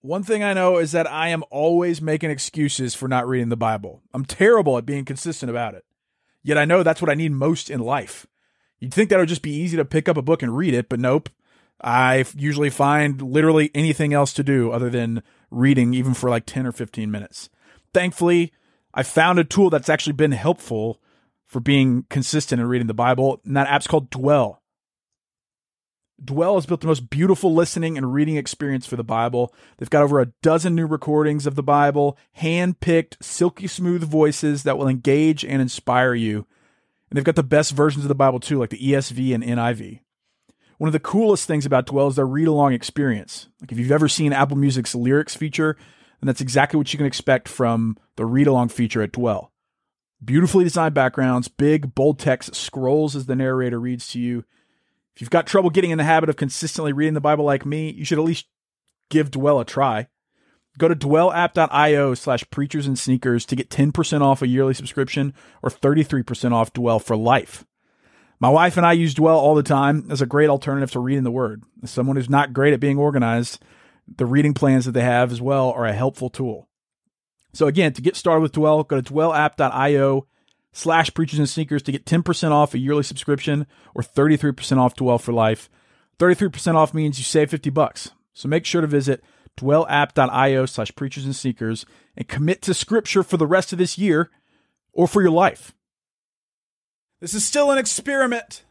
One thing I know is that I am always making excuses for not reading the Bible. I'm terrible at being consistent about it. Yet I know that's what I need most in life. You'd think that would just be easy to pick up a book and read it, but nope. I usually find literally anything else to do other than reading, even for like 10 or 15 minutes. Thankfully, I found a tool that's actually been helpful for being consistent in reading the Bible, and that app's called Dwell. Dwell has built the most beautiful listening and reading experience for the Bible. They've got over a dozen new recordings of the Bible, hand picked, silky smooth voices that will engage and inspire you. And they've got the best versions of the Bible too, like the ESV and NIV. One of the coolest things about Dwell is their read along experience. Like if you've ever seen Apple Music's lyrics feature, then that's exactly what you can expect from the read along feature at Dwell. Beautifully designed backgrounds, big, bold text scrolls as the narrator reads to you if you've got trouble getting in the habit of consistently reading the Bible like me, you should at least give Dwell a try. Go to dwellapp.io slash preachers and sneakers to get 10% off a yearly subscription or 33% off Dwell for life. My wife and I use Dwell all the time as a great alternative to reading the Word. As someone who's not great at being organized, the reading plans that they have as well are a helpful tool. So again, to get started with Dwell, go to dwellapp.io slash preachers and sneakers to get 10% off a yearly subscription or 33% off Dwell for life. 33% off means you save 50 bucks. So make sure to visit dwellapp.io slash preachers and sneakers and commit to scripture for the rest of this year or for your life. This is still an experiment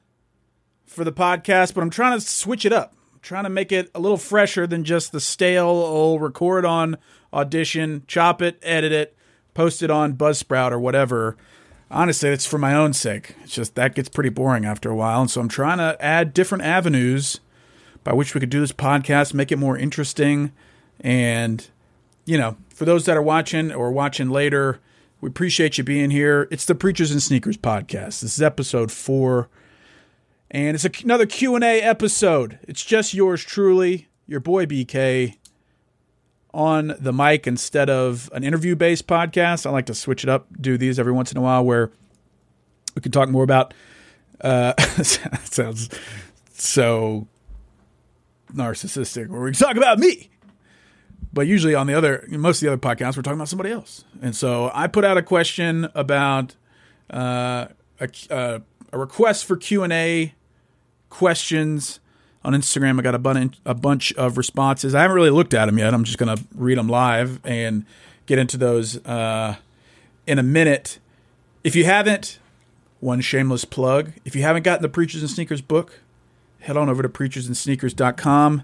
for the podcast, but I'm trying to switch it up. I'm trying to make it a little fresher than just the stale old record on audition, chop it, edit it, post it on Buzzsprout or whatever honestly, it's for my own sake. It's just that gets pretty boring after a while. And so I'm trying to add different avenues by which we could do this podcast, make it more interesting. And, you know, for those that are watching or watching later, we appreciate you being here. It's the Preachers and Sneakers podcast. This is episode four. And it's another Q&A episode. It's just yours truly, your boy BK on the mic instead of an interview based podcast. I like to switch it up, do these every once in a while where we can talk more about. Uh, sounds so narcissistic, where we can talk about me. But usually on the other, most of the other podcasts, we're talking about somebody else. And so I put out a question about uh, a, uh, a request for Q and A questions on Instagram. I got a, bun- a bunch of responses. I haven't really looked at them yet. I'm just going to read them live and get into those uh, in a minute. If you haven't, one shameless plug. If you haven't gotten the Preachers and Sneakers book, head on over to preachersandsneakers.com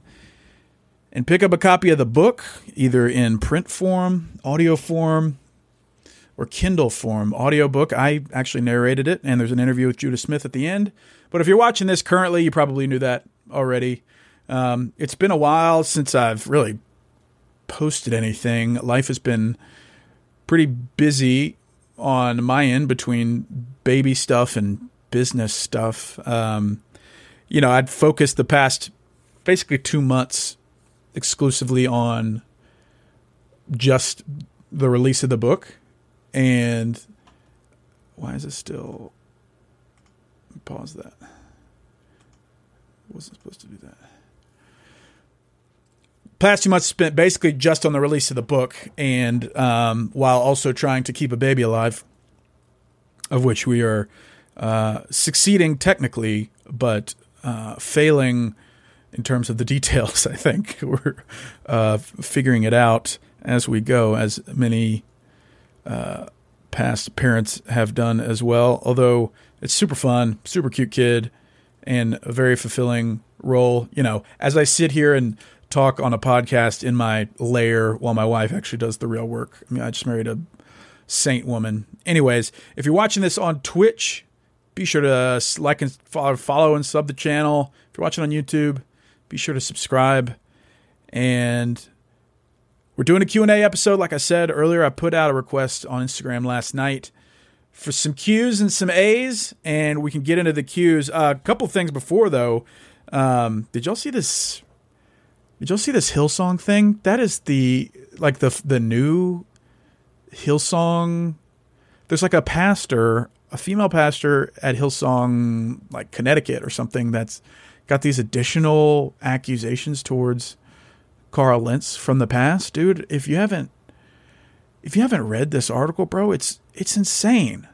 and pick up a copy of the book, either in print form, audio form, or Kindle form. Audiobook, I actually narrated it, and there's an interview with Judah Smith at the end. But if you're watching this currently, you probably knew that already. Um, it's been a while since I've really posted anything. Life has been pretty busy on my end between baby stuff and business stuff. Um, you know, I'd focused the past basically two months exclusively on just the release of the book. And why is it still pause that? Wasn't supposed to do that. Past two months spent basically just on the release of the book, and um, while also trying to keep a baby alive, of which we are uh, succeeding technically, but uh, failing in terms of the details. I think we're uh, figuring it out as we go, as many uh, past parents have done as well. Although it's super fun, super cute kid, and a very fulfilling role. You know, as I sit here and talk on a podcast in my lair while my wife actually does the real work. I mean, I just married a saint woman. Anyways, if you're watching this on Twitch, be sure to uh, like and follow and sub the channel. If you're watching on YouTube, be sure to subscribe. And we're doing a Q&A episode. Like I said earlier, I put out a request on Instagram last night for some Q's and some A's, and we can get into the Q's. Uh, a couple things before, though. Um, did y'all see this? Did y'all see this Hillsong thing? That is the like the the new Hillsong. There's like a pastor, a female pastor at Hillsong, like Connecticut or something. That's got these additional accusations towards Carl Lentz from the past, dude. If you haven't, if you haven't read this article, bro, it's it's insane.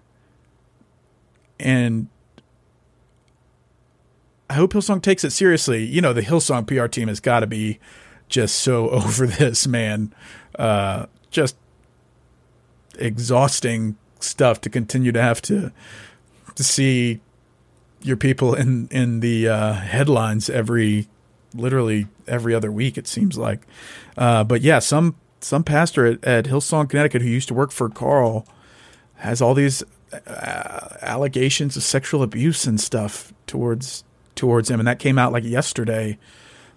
And I hope Hillsong takes it seriously. You know, the Hillsong PR team has got to be just so over this, man. Uh, just exhausting stuff to continue to have to to see your people in in the uh, headlines every literally every other week. It seems like, uh, but yeah, some some pastor at, at, Hillsong, Connecticut, who used to work for Carl, has all these uh, allegations of sexual abuse and stuff towards towards him, and that came out like yesterday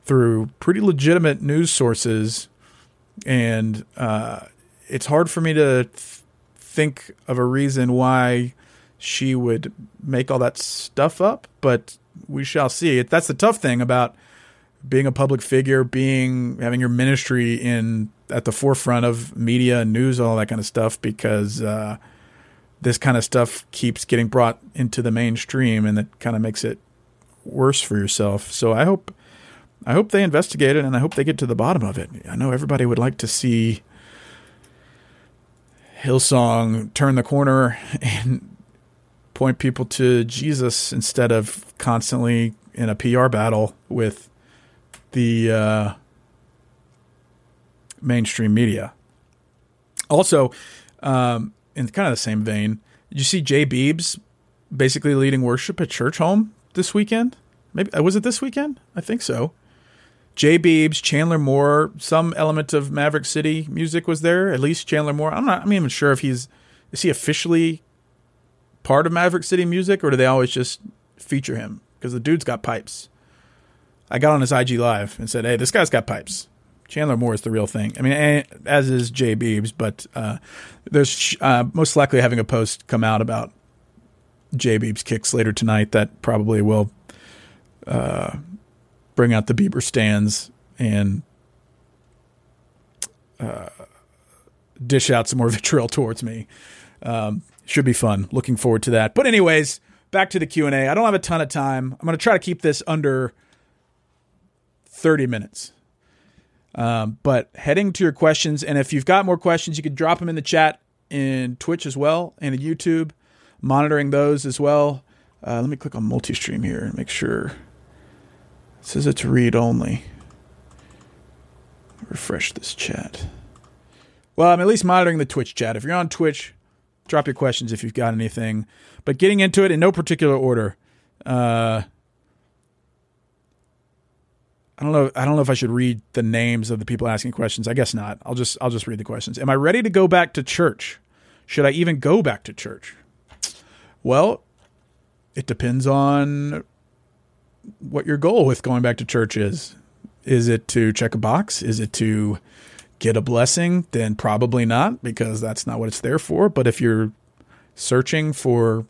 through pretty legitimate news sources, and uh, it's hard for me to th- think of a reason why she would make all that stuff up, but we shall see. That's the tough thing about being a public figure, being having your ministry in at the forefront of media and news, all that kind of stuff, because uh, this kind of stuff keeps getting brought into the mainstream, and it kind of makes it worse for yourself. So I hope, I hope they investigate it, and I hope they get to the bottom of it. I know everybody would like to see Hillsong turn the corner and point people to Jesus instead of constantly in a PR battle with the uh, mainstream media. Also, um, in kind of the same vein, did you see Jay Beebs basically leading worship at Churchome this weekend? Maybe uh, was it this weekend? I think so. Jay Beebs, Chandler Moore, some element of Maverick City music was there. At least Chandler Moore. I'm not. I'm even sure if he's is he officially part of Maverick City Music, or do they always just feature him? Because the dude's got pipes. I got on his IG Live and said, "Hey, this guy's got pipes." Chandler Moore is the real thing. I mean, as is Jay Beebs, but uh, there's uh, most likely having a post come out about Jay Beebs kicks later tonight that probably will uh, bring out the Bieber stands and uh, dish out some more vitriol towards me. Um, should be fun. Looking forward to that. But anyways, back to the Q&A. I don't have a ton of time. I'm going to try to keep this under 30 minutes. Um, but heading to your questions, and if you've got more questions, you can drop them in the chat in Twitch as well and in YouTube, monitoring those as well. Uh, let me click on multi-stream here and make sure it says it's read only. Refresh this chat. Well, I'm at least monitoring the Twitch chat. If you're on Twitch, drop your questions if you've got anything. But getting into it in no particular order. Uh, I don't know. I don't know if I should read the names of the people asking questions. I guess not. I'll just I'll just read the questions. Am I ready to go back to church? Should I even go back to church? Well, it depends on what your goal with going back to church is. Is it to check a box? Is it to get a blessing, then probably not, because that's not what it's there for. But if you're searching for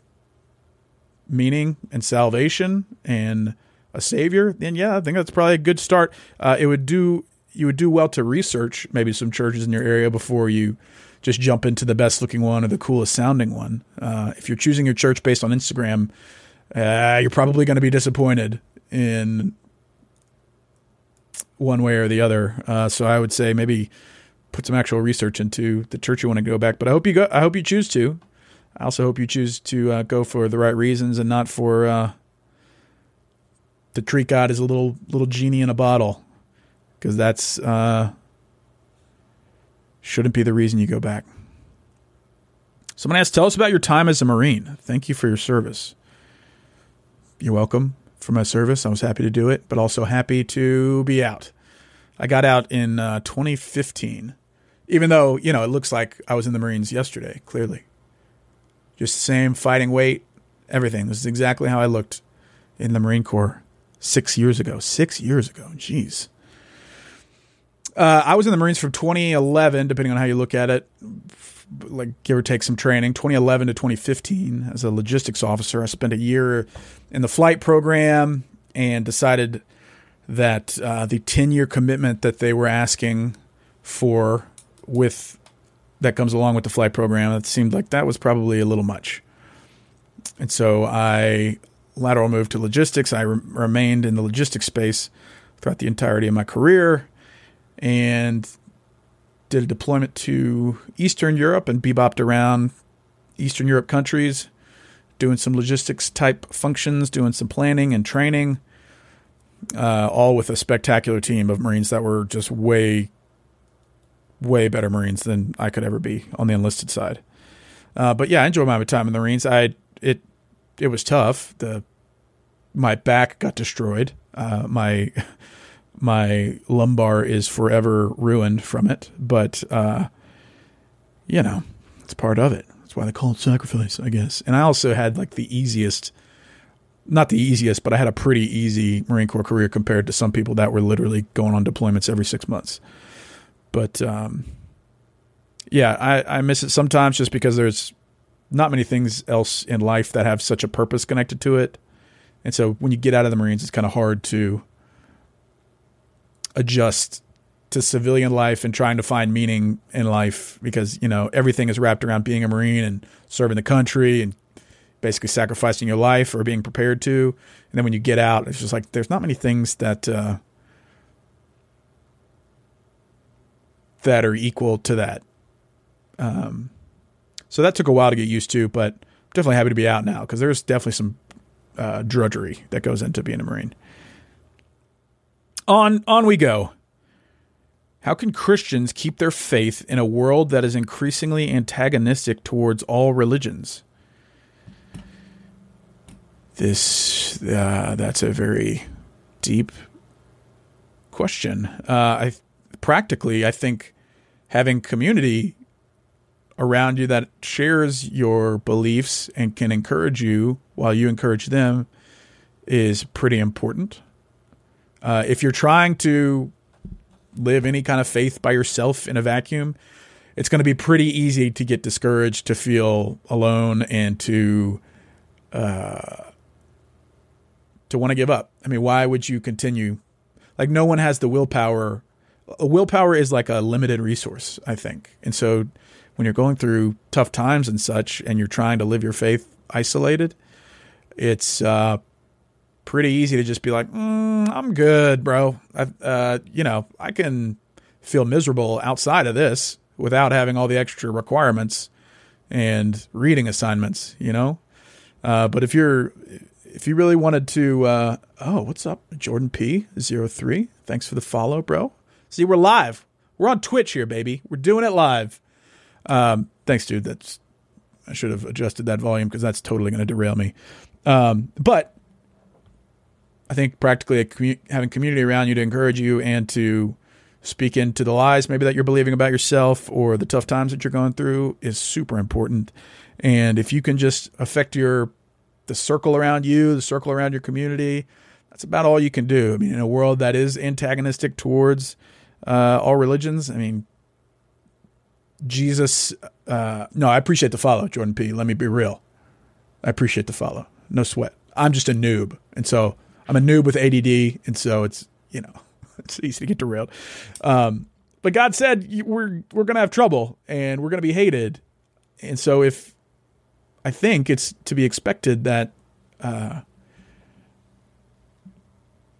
meaning and salvation and a savior, then yeah, I think that's probably a good start. Uh, it would do you would do well to research maybe some churches in your area before you just jump into the best looking one or the coolest sounding one. Uh, if you're choosing your church based on Instagram, uh, you're probably going to be disappointed in one way or the other. Uh, so I would say maybe put some actual research into the church you want to go back. But I hope you go. I hope you choose to. I also hope you choose to uh, go for the right reasons and not for to treat God as a little little genie in a bottle, because that's uh, shouldn't be the reason you go back. Someone asked, "Tell us about your time as a Marine. Thank you for your service." You're welcome for my service. I was happy to do it, but also happy to be out. I got out in uh, 2015, even though you know it looks like I was in the Marines yesterday. Clearly, just the same fighting weight, everything. This is exactly how I looked in the Marine Corps six years ago. Six years ago, jeez. Uh, I was in the Marines from 2011, depending on how you look at it, like give or take some training. 2011 to 2015 as a logistics officer. I spent a year in the flight program and decided that uh, the 10 year commitment that they were asking for with that comes along with the flight program, it seemed like that was probably a little much. And so I lateral move to logistics. I re- remained in the logistics space throughout the entirety of my career and did a deployment to Eastern Europe and bebopped around Eastern Europe countries, doing some logistics type functions, doing some planning and training, uh, all with a spectacular team of Marines that were just way, way better Marines than I could ever be on the enlisted side. Uh, but yeah, I enjoyed my time in the Marines. I it it was tough. The my back got destroyed. Uh, my my lumbar is forever ruined from it. But uh, you know, it's part of it. That's why they call it sacrifice, I guess. And I also had like the easiest, not the easiest, but I had a pretty easy Marine Corps career compared to some people that were literally going on deployments every six months. But um, yeah, I, I miss it sometimes just because there's not many things else in life that have such a purpose connected to it. And so when you get out of the Marines, it's kind of hard to adjust to civilian life and trying to find meaning in life because, you know, everything is wrapped around being a Marine and serving the country and basically sacrificing your life or being prepared to. And then when you get out, it's just like there's not many things that uh, that are equal to that. Um, so that took a while to get used to, but definitely happy to be out now because there's definitely some uh, drudgery that goes into being a Marine. On on we go. How can Christians keep their faith in a world that is increasingly antagonistic towards all religions? This uh, that's a very deep question. Uh, I practically, I think having community around you that shares your beliefs and can encourage you while you encourage them is pretty important. Uh, if you're trying to live any kind of faith by yourself in a vacuum, it's going to be pretty easy to get discouraged, to feel alone, and to uh, to want to give up. I mean, why would you continue? Like, no one has the willpower. Willpower is like a limited resource, I think, and so when you're going through tough times and such, and you're trying to live your faith isolated, it's uh, pretty easy to just be like, mm, "I'm good, bro." I, uh, you know, I can feel miserable outside of this without having all the extra requirements and reading assignments. You know, uh, but if you're if you really wanted to, uh, oh, what's up, Jordan P 03 Thanks for the follow, bro. See, we're live. We're on Twitch here, baby. We're doing it live. Um, thanks, dude. That's I should have adjusted that volume because that's totally going to derail me. Um, but I think practically commu- having community around you to encourage you and to speak into the lies maybe that you're believing about yourself or the tough times that you're going through is super important. And if you can just affect your the circle around you, the circle around your community, that's about all you can do. I mean, in a world that is antagonistic towards uh, all religions, I mean, Jesus. Uh, no, I appreciate the follow, Jordan P. Let me be real. I appreciate the follow. No sweat. I'm just a noob, and so I'm a noob with ADD, and so it's you know, it's easy to get derailed. Um, but God said we're we're to have trouble and we're to be hated, and so if I think it's to be expected that uh,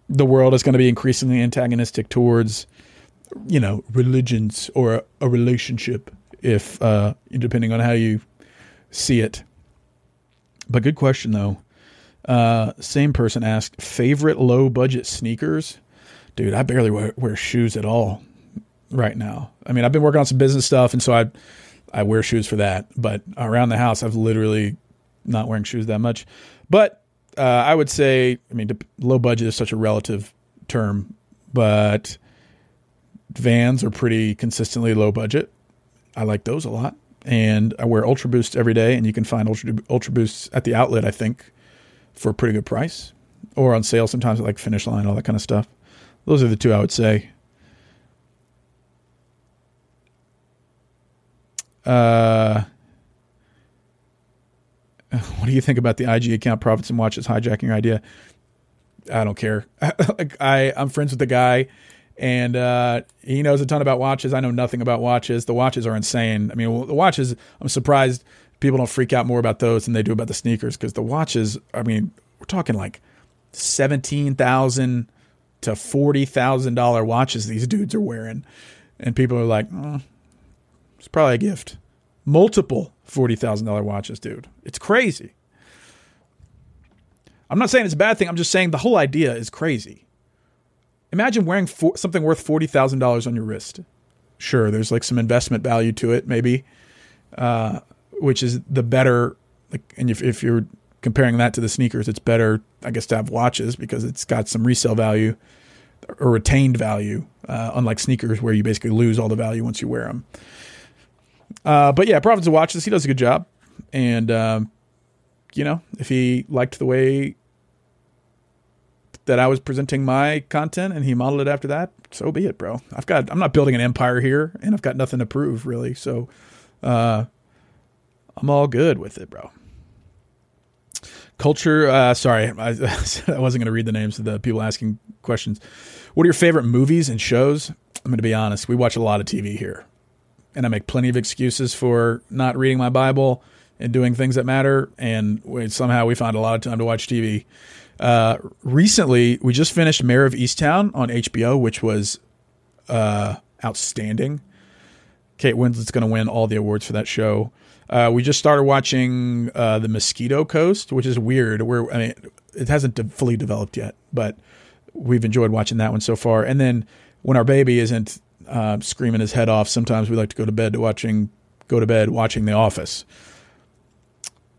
the world is going to be increasingly antagonistic towards you know religions or a, a relationship, if uh, depending on how you see it. But good question though. Uh, same person asked favorite low budget sneakers. Dude, I barely wear, wear shoes at all right now. I mean, I've been working on some business stuff, and so I I wear shoes for that. But around the house, I've literally not wearing shoes that much. But uh, I would say, I mean, low budget is such a relative term, but Vans are pretty consistently low budget. I like those a lot, and I wear Ultra Boosts every day, and you can find Ultra Ultra Boosts at the outlet, I think, for a pretty good price, or on sale sometimes at like Finish Line, all that kind of stuff. Those are the two I would say. Uh, what do you think about the IG account profits and watches hijacking idea? I don't care. I I'm friends with the guy, and uh, he knows a ton about watches. I know nothing about watches. The watches are insane. I mean, the watches. I'm surprised people don't freak out more about those than they do about the sneakers because the watches. I mean, we're talking like seventeen thousand to forty thousand dollar watches these dudes are wearing, and people are like, oh, it's probably a gift. Multiple $40,000 watches, dude. It's crazy. I'm not saying it's a bad thing. I'm just saying the whole idea is crazy. Imagine wearing for, something worth $40,000 on your wrist. Sure, there's like some investment value to it, maybe, uh, which is the better. Like, and if, if you're comparing that to the sneakers, it's better, I guess, to have watches because it's got some resale value or retained value, uh, unlike sneakers where you basically lose all the value once you wear them. Uh, but yeah, of Watches, he does a good job. And, um, you know, if he liked the way that I was presenting my content and he modeled it after that, so be it, bro. I've got, I'm not building an empire here and I've got nothing to prove really. So, uh, I'm all good with it, bro. Culture, uh, sorry, I, I wasn't going to read the names of the people asking questions. What are your favorite movies and shows? I'm going to be honest. We watch a lot of TV here and I make plenty of excuses for not reading my Bible and doing things that matter. And we, somehow we find a lot of time to watch TV. Uh, recently, we just finished Mare of Easttown on HBO, which was uh, outstanding. Kate Winslet's going to win all the awards for that show. Uh, we just started watching uh, The Mosquito Coast, which is weird. Where I mean, it hasn't de- fully developed yet, but we've enjoyed watching that one so far. And then when our baby isn't uh, screaming his head off. Sometimes we like to go to bed to watching go to bed watching The Office.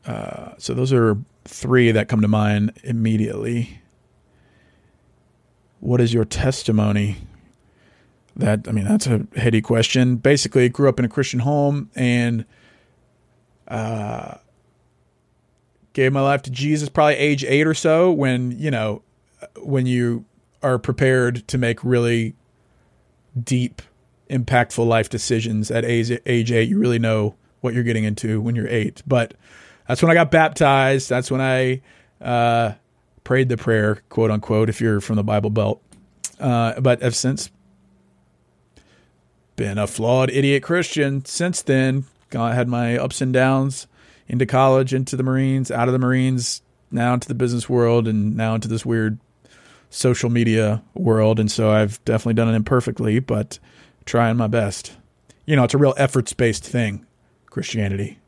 Uh, so those are three that come to mind immediately. What is your testimony? That I mean, that's a heady question. Basically, grew up in a Christian home and uh, gave my life to Jesus probably age eight or so. When you know, when you are prepared to make really deep, impactful life decisions at age, age eight. You really know what you're getting into when you're eight. But that's when I got baptized. That's when I uh, prayed the prayer, quote unquote, if you're from the Bible Belt. Uh, but I've since been a flawed idiot Christian since then. I had my ups and downs into college, into the Marines, out of the Marines, now into the business world, and now into this weird social media world, and so I've definitely done it imperfectly, but trying my best. You know, it's a real efforts based thing, Christianity.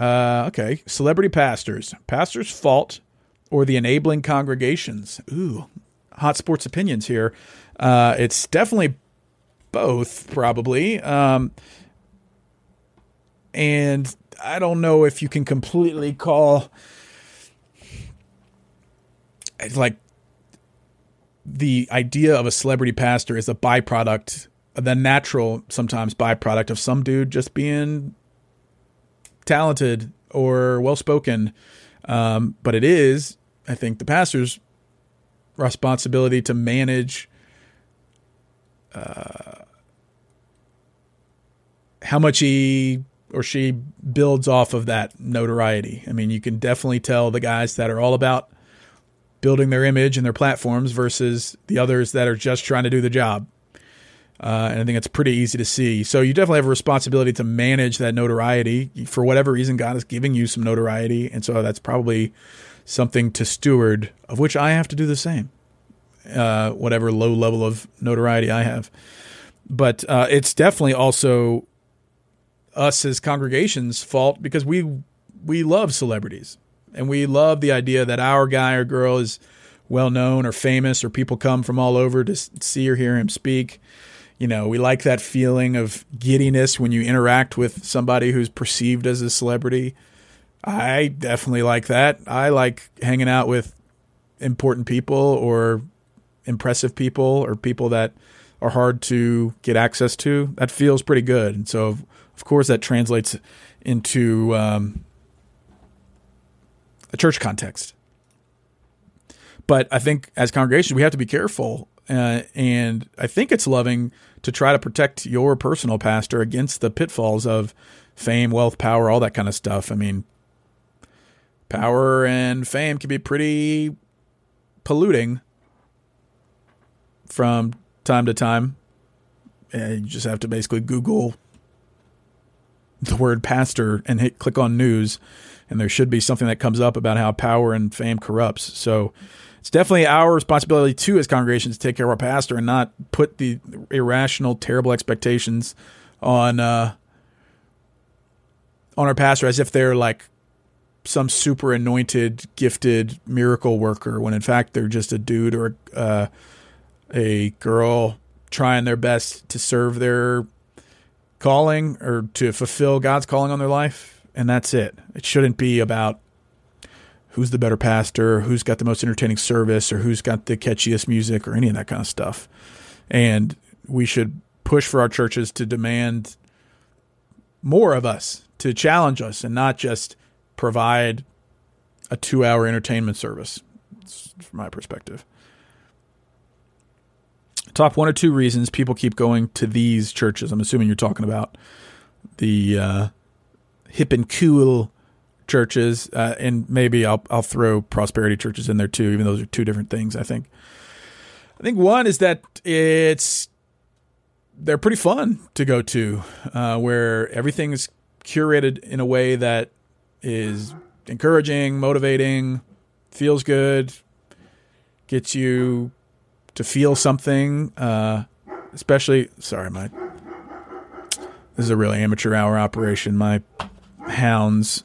Uh, okay, celebrity pastors, pastors' fault or the enabling congregations. Ooh, hot sports opinions here. Uh, it's definitely both, probably. Um, and I don't know if you can completely call it like the idea of a celebrity pastor is a byproduct, the natural sometimes byproduct of some dude just being talented or well spoken. Um, but it is, I think, the pastor's responsibility to manage uh, how much he or she builds off of that notoriety. I mean, you can definitely tell the guys that are all about building their image and their platforms versus the others that are just trying to do the job. Uh, and I think it's pretty easy to see. So you definitely have a responsibility to manage that notoriety. For whatever reason, God is giving you some notoriety, and so that's probably something to steward, of which I have to do the same. Uh, whatever low level of notoriety I have, but uh, it's definitely also us as congregations' fault because we we love celebrities and we love the idea that our guy or girl is well known or famous or people come from all over to see or hear him speak. You know, we like that feeling of giddiness when you interact with somebody who's perceived as a celebrity. I definitely like that. I like hanging out with important people or impressive people or people that are hard to get access to. That feels pretty good. And so, of course, that translates into um, a church context. But I think as congregations, we have to be careful. Uh, and I think it's loving to try to protect your personal pastor against the pitfalls of fame, wealth, power, all that kind of stuff. I mean, power and fame can be pretty polluting from time to time. And you just have to basically Google the word pastor and hit click on news and there should be something that comes up about how power and fame corrupts. So it's definitely our responsibility too as congregations to take care of our pastor and not put the irrational, terrible expectations on uh, on our pastor as if they're like some super anointed, gifted miracle worker when in fact they're just a dude or uh, a girl trying their best to serve their calling or to fulfill God's calling on their life and that's it. It shouldn't be about who's the better pastor, who's got the most entertaining service, or who's got the catchiest music, or any of that kind of stuff. And we should push for our churches to demand more of us, to challenge us, and not just provide a two hour entertainment service, from my perspective. Top one or two reasons people keep going to these churches. I'm assuming you're talking about the uh, hip and cool churches, uh, and maybe I'll I'll throw prosperity churches in there too, even though those are two different things. I think. I think one is that it's they're pretty fun to go to, uh, where everything is curated in a way that is encouraging, motivating, feels good, gets you to feel something. Uh, especially, sorry, my this is a really amateur hour operation. My hounds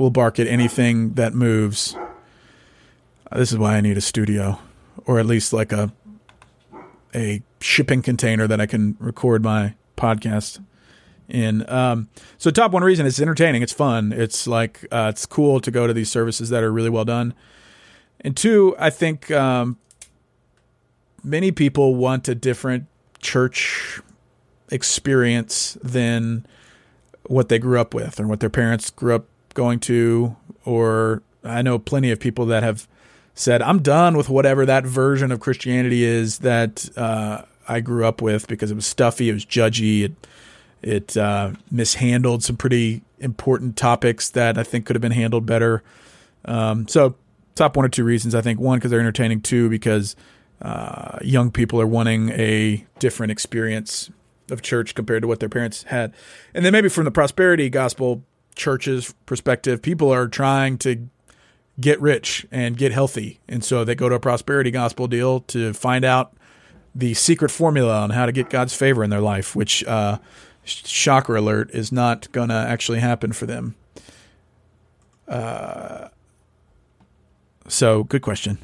will bark at anything that moves. This is why I need a studio, or at least like a a shipping container that I can record my podcast in. Um, so, top one reason it's entertaining, it's fun, it's like uh, it's cool to go to these services that are really well done. And two, I think um, many people want a different church experience than what they grew up with or what their parents grew up going to. Or I know plenty of people that have said, I'm done with whatever that version of Christianity is that uh, I grew up with because it was stuffy, it was judgy, it, it uh, mishandled some pretty important topics that I think could have been handled better. Um, so, top one or two reasons I think one, because they're entertaining, two, because uh, young people are wanting a different experience of church compared to what their parents had. And then maybe from the prosperity gospel church's perspective, people are trying to get rich and get healthy. And so they go to a prosperity gospel deal to find out the secret formula on how to get God's favor in their life, which, uh, shocker alert, is not going to actually happen for them. Uh, so, good question.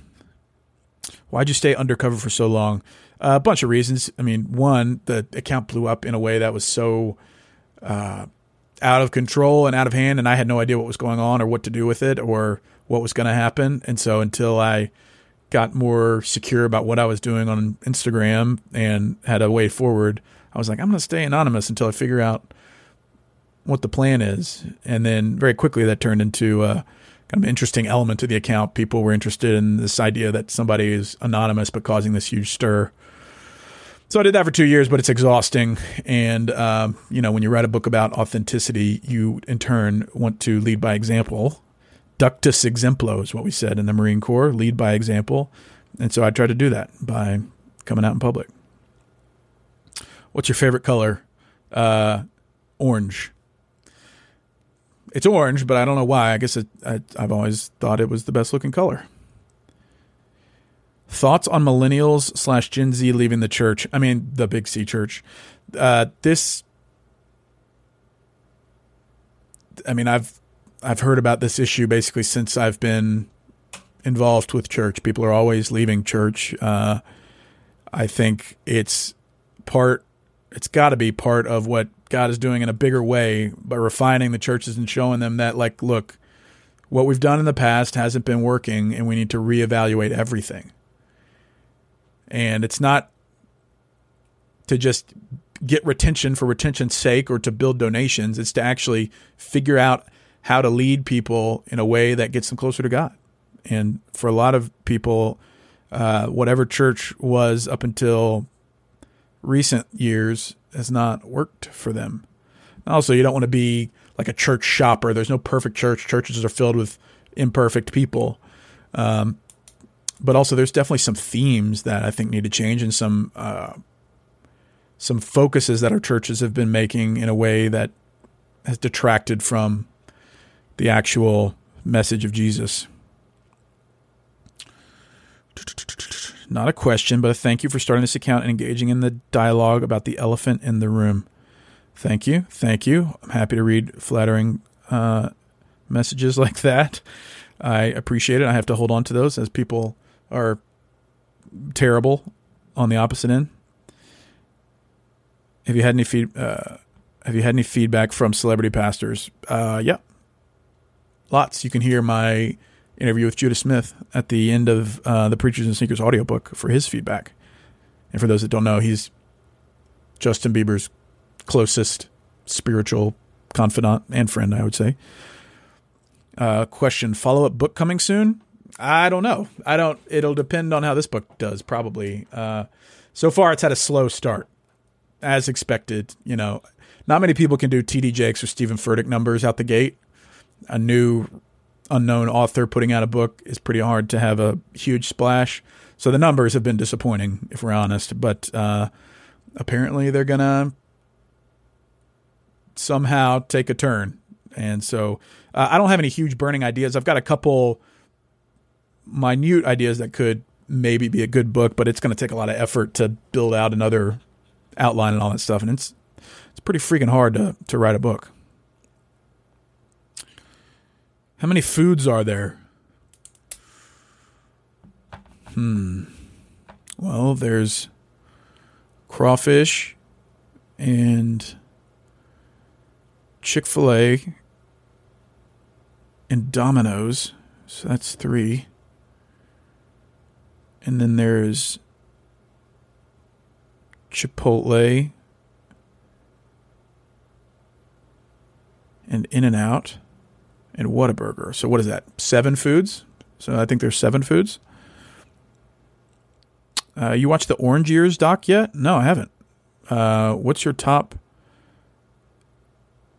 Why'd you stay undercover for so long? a bunch of reasons. I mean, one, the account blew up in a way that was so uh, out of control and out of hand, and I had no idea what was going on or what to do with it or what was going to happen. And so until I got more secure about what I was doing on Instagram and had a way forward, I was like, I'm going to stay anonymous until I figure out what the plan is. And then very quickly that turned into a kind of interesting element to the account. People were interested in this idea that somebody is anonymous but causing this huge stir. So I did that for two years, but it's exhausting. And um, you know, when you write a book about authenticity, you in turn want to lead by example. ductus exemplo is what we said in the Marine Corps, lead by example. And so I try to do that by coming out in public. What's your favorite color? Uh, orange. It's orange, but I don't know why. I guess it, I, I've always thought it was the best looking color. Thoughts on millennials slash Gen Z leaving the church? I mean, the big C church. Uh, this, I mean, I've I've heard about this issue basically since I've been involved with church. People are always leaving church. Uh, I think it's part. It's got to be part of what God is doing in a bigger way by refining the churches and showing them that, like, look, what we've done in the past hasn't been working, and we need to reevaluate everything. And it's not to just get retention for retention's sake or to build donations. It's to actually figure out how to lead people in a way that gets them closer to God. And for a lot of people, uh, whatever church was up until recent years has not worked for them. Also, you don't want to be like a church shopper. There's no perfect church. Churches are filled with imperfect people. Um, but also there's definitely some themes that I think need to change and some uh, some focuses that our churches have been making in a way that has detracted from the actual message of Jesus. Not a question, but a thank you for starting this account and engaging in the dialogue about the elephant in the room. Thank you. Thank you. I'm happy to read flattering uh, messages like that. I appreciate it. I have to hold on to those as people are terrible on the opposite end. Have you had any feed? Uh, have you had any feedback from celebrity pastors? Uh, yeah, lots. You can hear my interview with Judah Smith at the end of uh, the Preachers and Sneakers audiobook for his feedback. And for those that don't know, he's Justin Bieber's closest spiritual confidant and friend, I would say. Uh, question: Follow up book coming soon? I don't know. I don't. It'll depend on how this book does. Probably. Uh, so far, it's had a slow start, as expected. You know, not many people can do T.D. Jakes or Stephen Furtick numbers out the gate. A new unknown author putting out a book is pretty hard to have a huge splash. So the numbers have been disappointing, if we're honest. But uh, apparently, they're gonna somehow take a turn. And so uh, I don't have any huge burning ideas. I've got a couple minute ideas that could maybe be a good book, but it's going to take a lot of effort to build out another outline and all that stuff. And it's it's pretty freaking hard to to write a book. How many foods are there? Hmm. Well, there's crawfish and Chick fil A and Domino's. So that's three. And then there's Chipotle and In and Out and Whataburger. So what is that? Seven foods. So I think there's seven foods. Uh, you watched the Orange Years doc yet? No, I haven't. Uh, what's your top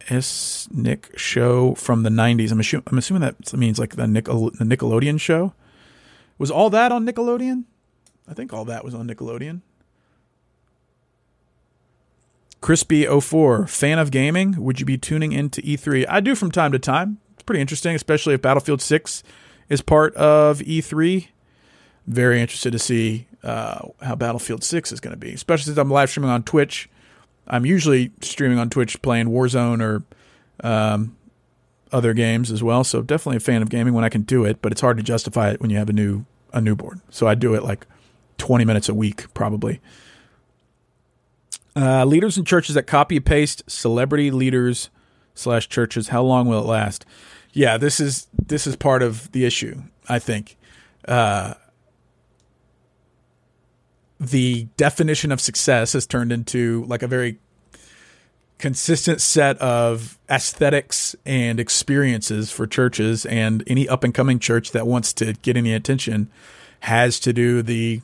ethnic show from the '90s? I'm, I'm assuming that means like the, Nickel- the Nickelodeon show. Was all that on Nickelodeon? I think all that was on Nickelodeon. Crispy04, fan of gaming? Would you be tuning into E3? I do from time to time. It's pretty interesting, especially if Battlefield 6 is part of E3. Very interested to see uh, how Battlefield 6 is going to be, especially since I'm live streaming on Twitch. I'm usually streaming on Twitch playing Warzone or um, other games as well. So definitely a fan of gaming when I can do it, but it's hard to justify it when you have a new a newborn. So I do it like 20 minutes a week probably. Uh, leaders in churches that copy paste celebrity leaders slash churches. How long will it last? Yeah, this is this is part of the issue. I think uh, the definition of success has turned into like a very consistent set of aesthetics and experiences for churches and any up and coming church that wants to get any attention has to do the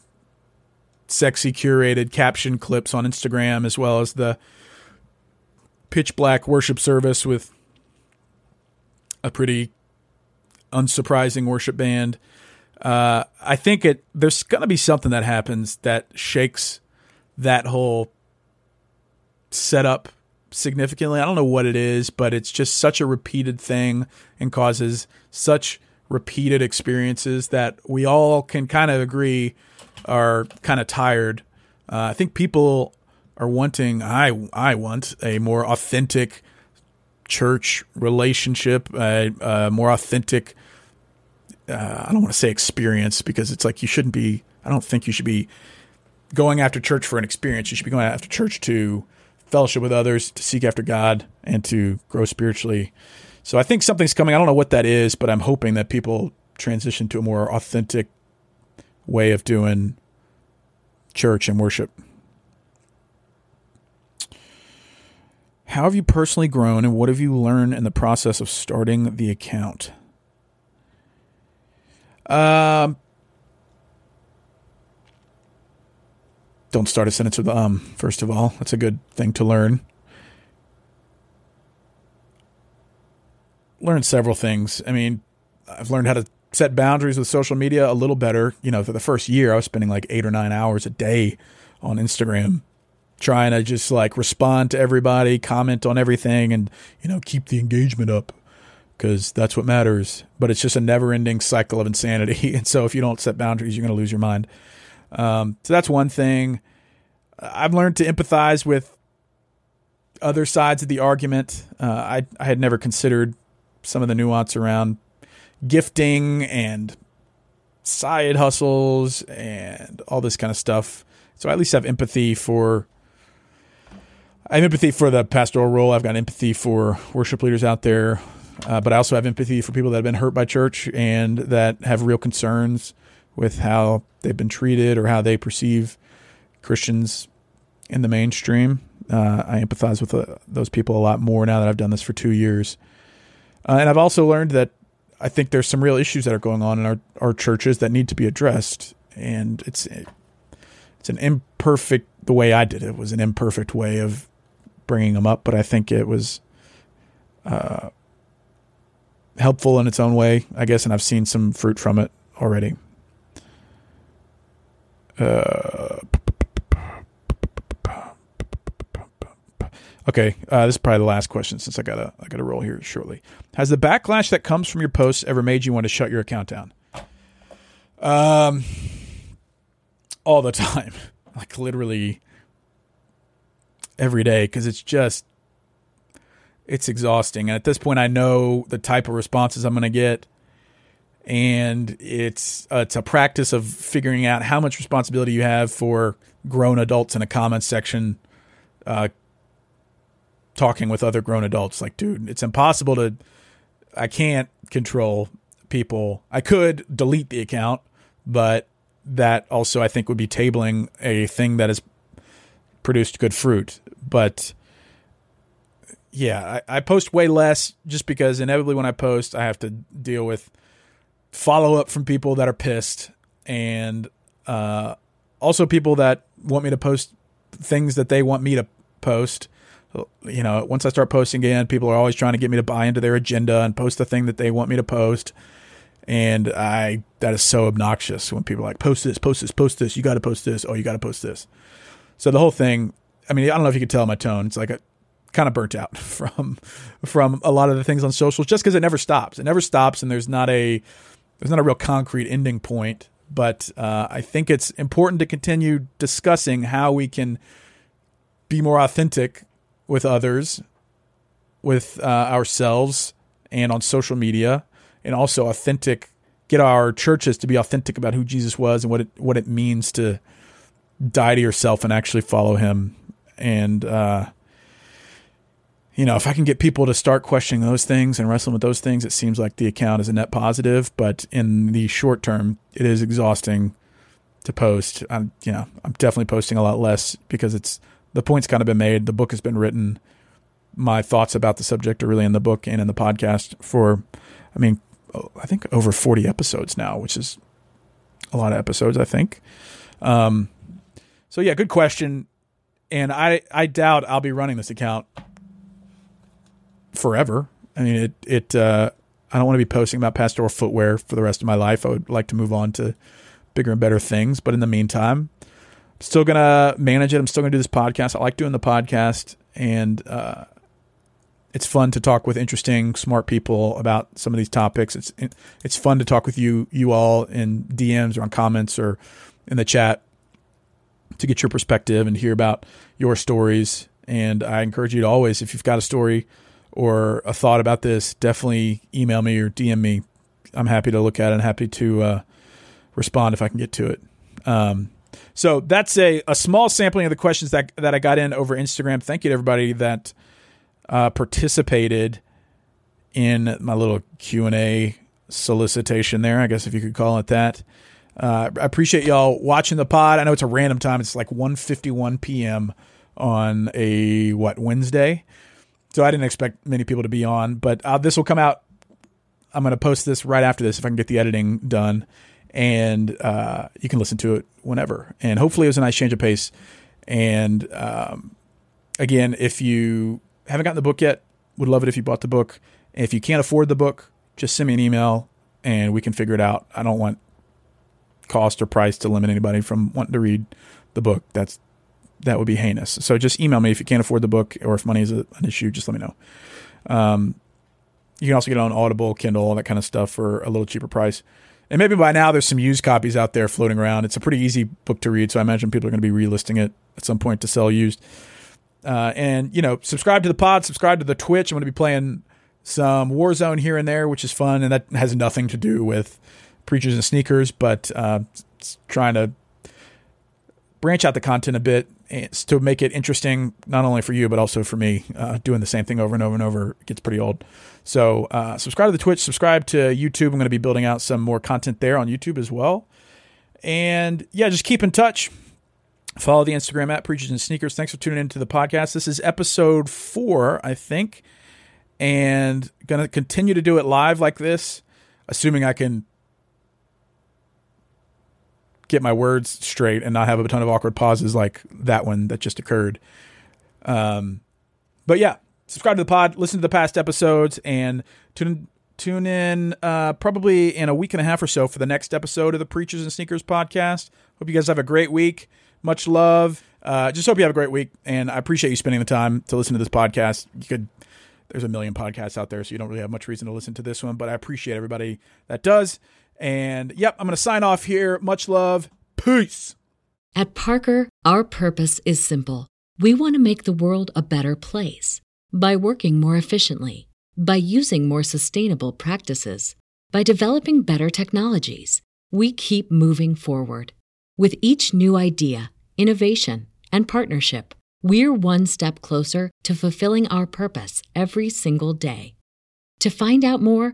sexy curated caption clips on Instagram as well as the pitch black worship service with a pretty unsurprising worship band. Uh, I think it there's going to be something that happens that shakes that whole setup significantly. I don't know what it is, but it's just such a repeated thing and causes such repeated experiences that we all can kind of agree are kind of tired. Uh, I think people are wanting. I I want a more authentic church relationship, a, a more authentic. Uh, I don't want to say experience because it's like you shouldn't be. I don't think you should be going after church for an experience. You should be going after church to fellowship with others, to seek after God, and to grow spiritually. So I think something's coming. I don't know what that is, but I'm hoping that people transition to a more authentic way of doing church and worship. How have you personally grown and what have you learned in the process of starting the account? Um, don't start a sentence with um, first of all. That's a good thing to learn. Learned several things. I mean, I've learned how to set boundaries with social media a little better. You know, for the first year, I was spending like eight or nine hours a day on Instagram trying to just like respond to everybody, comment on everything, and, you know, keep the engagement up because that's what matters. But it's just a never ending cycle of insanity. And so if you don't set boundaries, you're going to lose your mind. Um, so that's one thing. I've learned to empathize with other sides of the argument. Uh, I, I had never considered some of the nuance around gifting and side hustles and all this kind of stuff. So I at least have empathy for I have empathy for the pastoral role. I've got empathy for worship leaders out there, uh, but I also have empathy for people that have been hurt by church and that have real concerns with how they've been treated or how they perceive Christians in the mainstream. Uh, I empathize with uh, those people a lot more now that I've done this for two years. Uh, and I've also learned that I think there's some real issues that are going on in our, our churches that need to be addressed. And it's it's an imperfect the way I did it was an imperfect way of bringing them up, but I think it was uh, helpful in its own way, I guess, and I've seen some fruit from it already. Okay, uh, this is probably the last question since I gotta I gotta roll here shortly. Has the backlash that comes from your posts ever made you want to shut your account down? Um, all the time, like literally every day, because it's just it's exhausting. And at this point, I know the type of responses I'm going to get, and it's uh, it's a practice of figuring out how much responsibility you have for grown adults in a comment section. Uh, talking with other grown adults like dude it's impossible to i can't control people i could delete the account but that also i think would be tabling a thing that has produced good fruit but yeah I, I post way less just because inevitably when i post i have to deal with follow up from people that are pissed and uh, also people that want me to post things that they want me to post you know, once I start posting again, people are always trying to get me to buy into their agenda and post the thing that they want me to post. And I, that is so obnoxious when people are like, post this, post this, post this. You got to post this. Oh, you got to post this. So the whole thing, I mean, I don't know if you can tell my tone. It's like a kind of burnt out from, from a lot of the things on social just because it never stops. It never stops. And there's not a, there's not a real concrete ending point. But uh, I think it's important to continue discussing how we can be more authentic with others, with uh, ourselves, and on social media, and also authentic. Get our churches to be authentic about who Jesus was and what it what it means to die to yourself and actually follow Him. And uh, you know, if I can get people to start questioning those things and wrestling with those things, it seems like the account is a net positive. But in the short term, it is exhausting to post. I'm, you know, I'm definitely posting a lot less because it's the point's kind of been made. The book has been written. My thoughts about the subject are really in the book and in the podcast for, I mean, I think over 40 episodes now, which is a lot of episodes, I think. Um, so yeah, good question. And I, I doubt I'll be running this account forever. I mean, it, it, uh, I don't want to be posting about pastoral footwear for the rest of my life. I would like to move on to bigger and better things. But in the meantime, I'm still going to manage it. I'm still going to do this podcast. I like doing the podcast. And uh, it's fun to talk with interesting, smart people about some of these topics. It's it's fun to talk with you you all in DMs or on comments or in the chat to get your perspective and hear about your stories. And I encourage you to always, if you've got a story or a thought about this, definitely email me or DM me. I'm happy to look at it and happy to uh, respond if I can get to it. Um, so that's a, a small sampling of the questions that that I got in over Instagram. Thank you to everybody that uh, participated in my little Q and A solicitation there. I guess if you could call it that. Uh, I appreciate y'all watching the pod. I know it's a random time. It's like 1.51 p.m. on a what Wednesday, so I didn't expect many people to be on. But uh, this will come out. I'm going to post this right after this if I can get the editing done and uh, you can listen to it whenever. And hopefully, it was a nice change of pace. And um, again, if you haven't gotten the book yet, would love it if you bought the book. If you can't afford the book, just send me an email and we can figure it out. I don't want cost or price to limit anybody from wanting to read the book. That's that would be heinous. So just email me if you can't afford the book or if money is an issue. Just let me know. Um, you can also get it on Audible, Kindle, all that kind of stuff for a little cheaper price. And maybe by now there's some used copies out there floating around. It's a pretty easy book to read, so I imagine people are going to be relisting it at some point to sell used. Uh, and you know, subscribe to the pod, subscribe to the Twitch. I'm going to be playing some Warzone here and there, which is fun, and that has nothing to do with preachers and sneakers, but uh, trying to branch out the content a bit to make it interesting, not only for you, but also for me. Uh, doing the same thing over and over and over gets pretty old. So, uh, subscribe to the Twitch, subscribe to YouTube. I'm going to be building out some more content there on YouTube as well. And yeah, just keep in touch. Follow the Instagram at Preachers and Sneakers. Thanks for tuning into the podcast. This is episode four, I think, and going to continue to do it live like this, assuming I can get my words straight and not have a ton of awkward pauses like that one that just occurred. Um, but yeah, subscribe to the pod, listen to the past episodes, and tune tune in uh, probably in a week and a half or so for the next episode of the Preachers and Sneakers podcast. Hope you guys have a great week. Much love. Uh, just hope you have a great week, and I appreciate you spending the time to listen to this podcast. You could. There's a million podcasts out there, so you don't really have much reason to listen to this one, but I appreciate everybody that does. And yep, I'm going to sign off here. Much love. Peace. At Parker, our purpose is simple. We want to make the world a better place by working more efficiently, by using more sustainable practices, by developing better technologies. We keep moving forward. With each new idea, innovation, and partnership, we're one step closer to fulfilling our purpose every single day. To find out more,